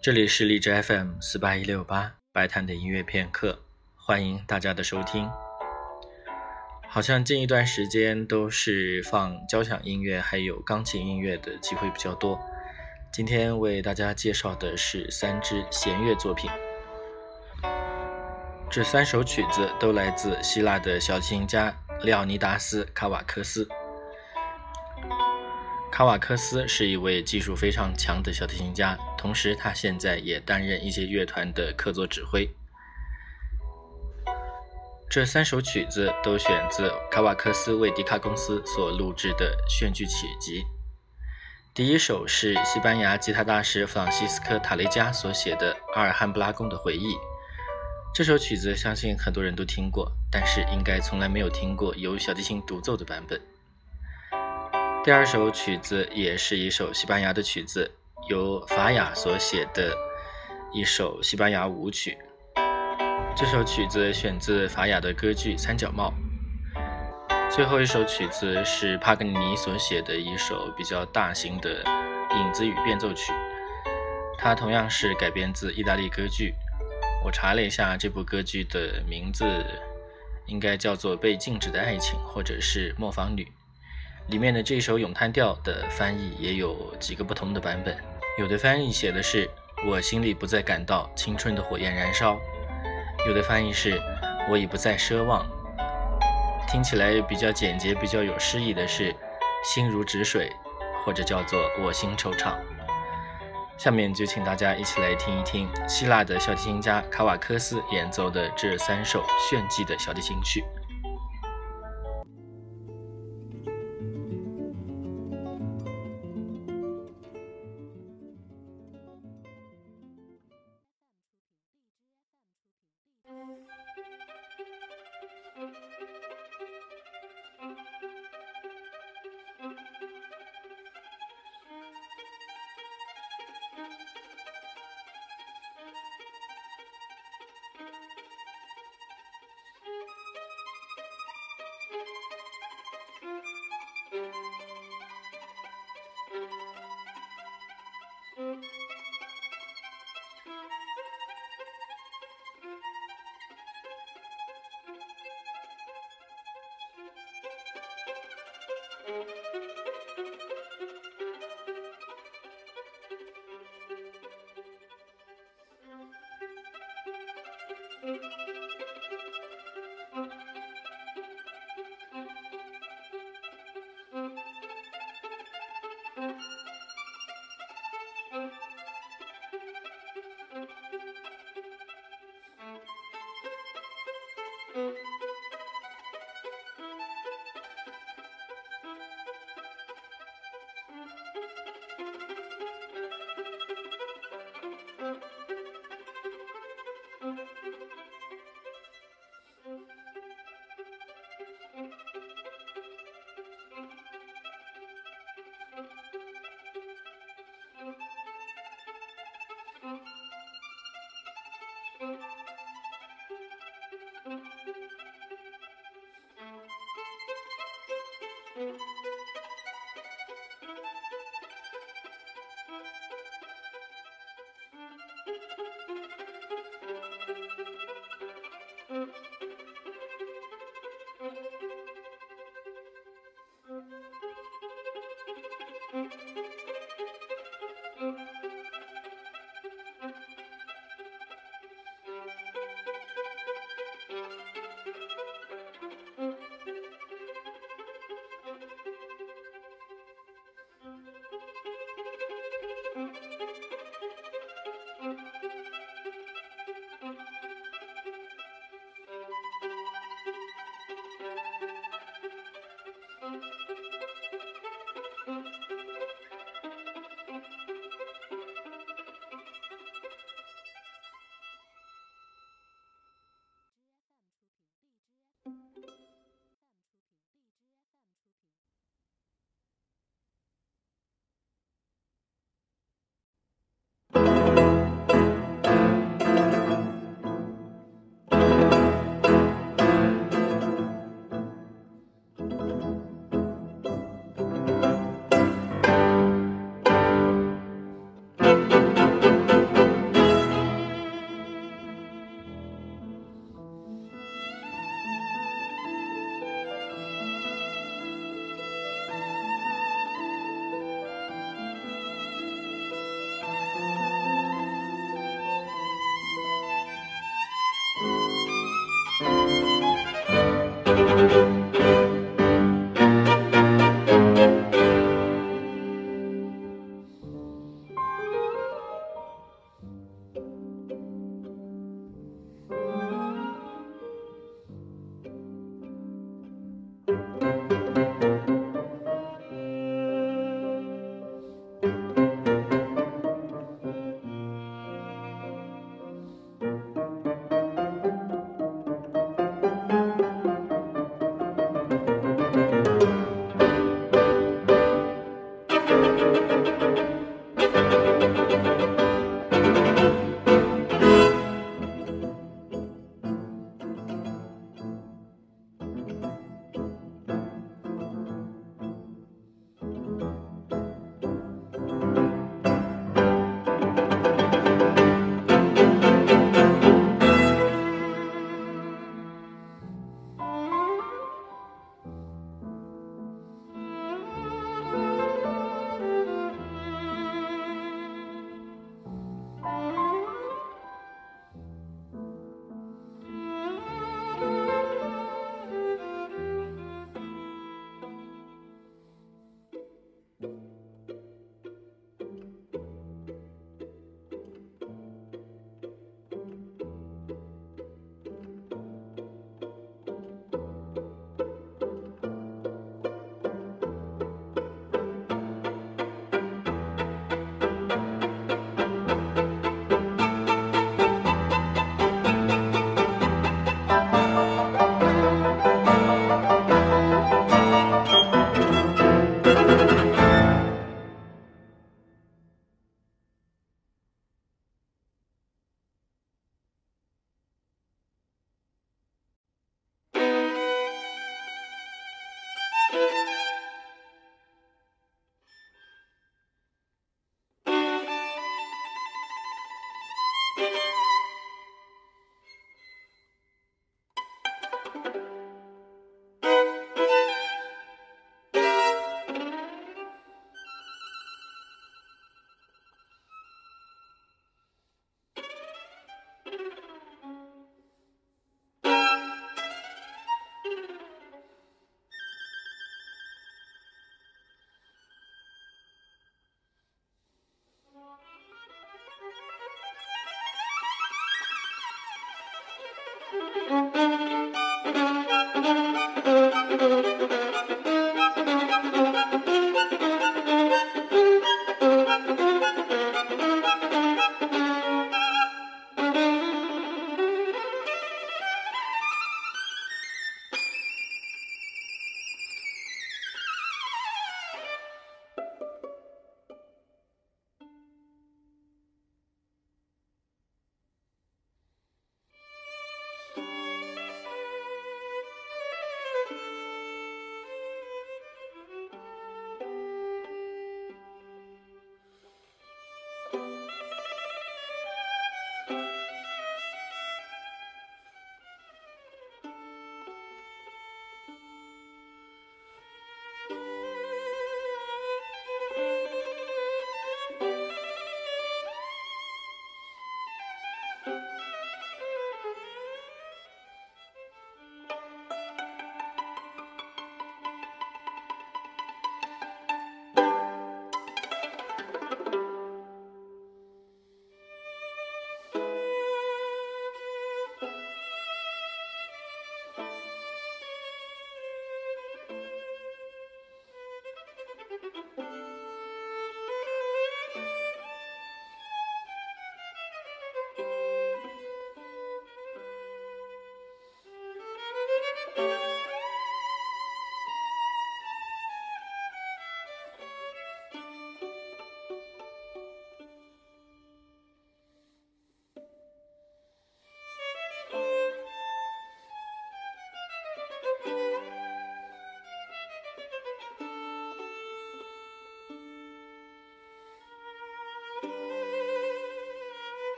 这里是荔枝 FM 四八一六八白谈的音乐片刻，欢迎大家的收听。好像近一段时间都是放交响音乐还有钢琴音乐的机会比较多。今天为大家介绍的是三支弦乐作品。这三首曲子都来自希腊的小提琴家廖尼达斯·卡瓦克斯。卡瓦克斯是一位技术非常强的小提琴家，同时他现在也担任一些乐团的客座指挥。这三首曲子都选自卡瓦克斯为迪卡公司所录制的炫剧曲集。第一首是西班牙吉他大师弗朗西斯科·塔雷加所写的《阿尔汉布拉宫的回忆》。这首曲子相信很多人都听过，但是应该从来没有听过由小提琴独奏的版本。第二首曲子也是一首西班牙的曲子，由法雅所写的一首西班牙舞曲。这首曲子选自法雅的歌剧《三角帽》。最后一首曲子是帕格尼尼所写的一首比较大型的影子与变奏曲，它同样是改编自意大利歌剧。我查了一下，这部歌剧的名字应该叫做《被禁止的爱情》或者是《磨坊女》。里面的这首咏叹调的翻译也有几个不同的版本，有的翻译写的是“我心里不再感到青春的火焰燃烧”，有的翻译是“我已不再奢望”。听起来比较简洁、比较有诗意的是“心如止水”，或者叫做“我心惆怅”。下面就请大家一起来听一听希腊的小提琴家卡瓦克斯演奏的这三首炫技的小提琴曲。thank you.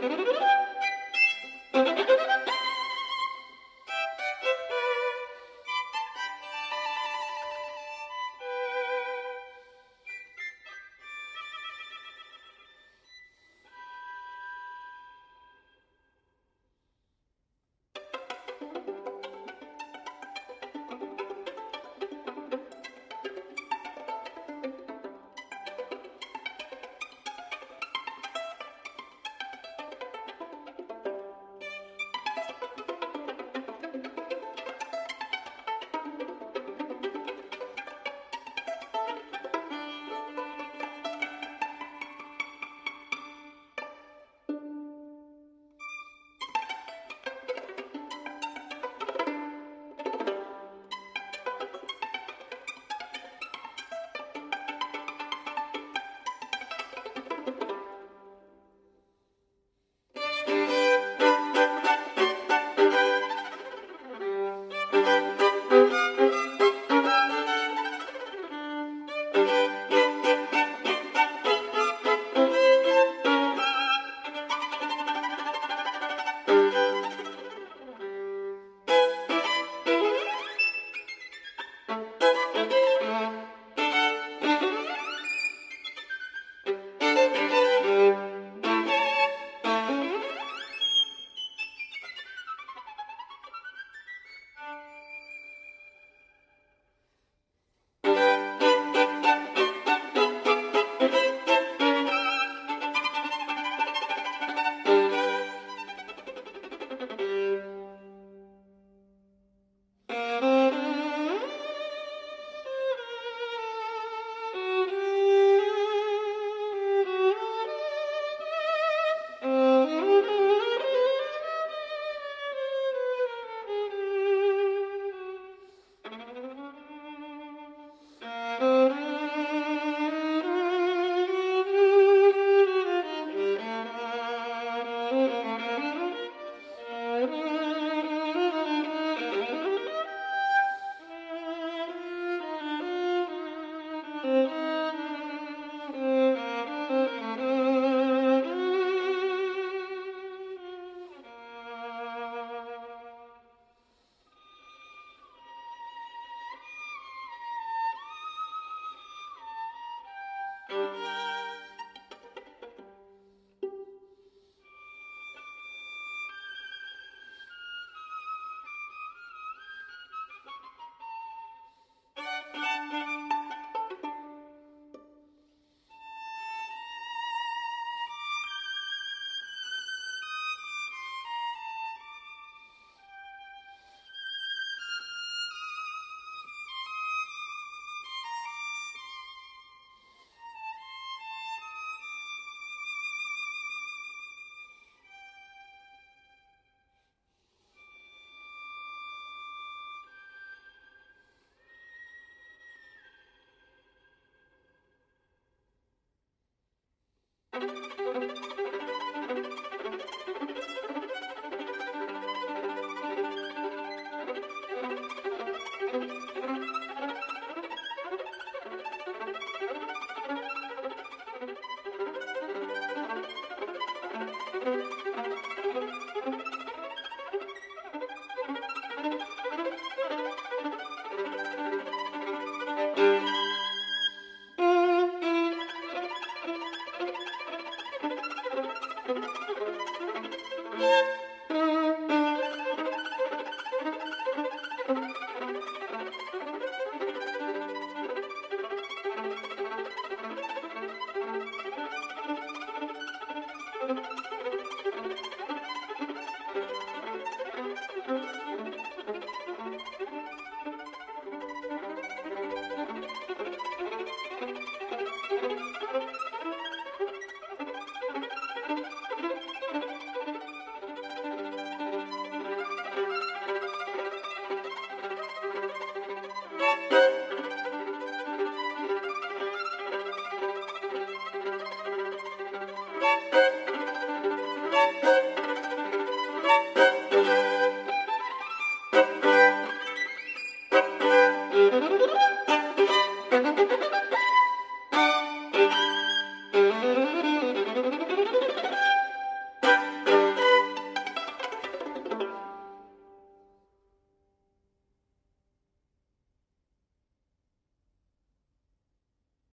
Thank you. Música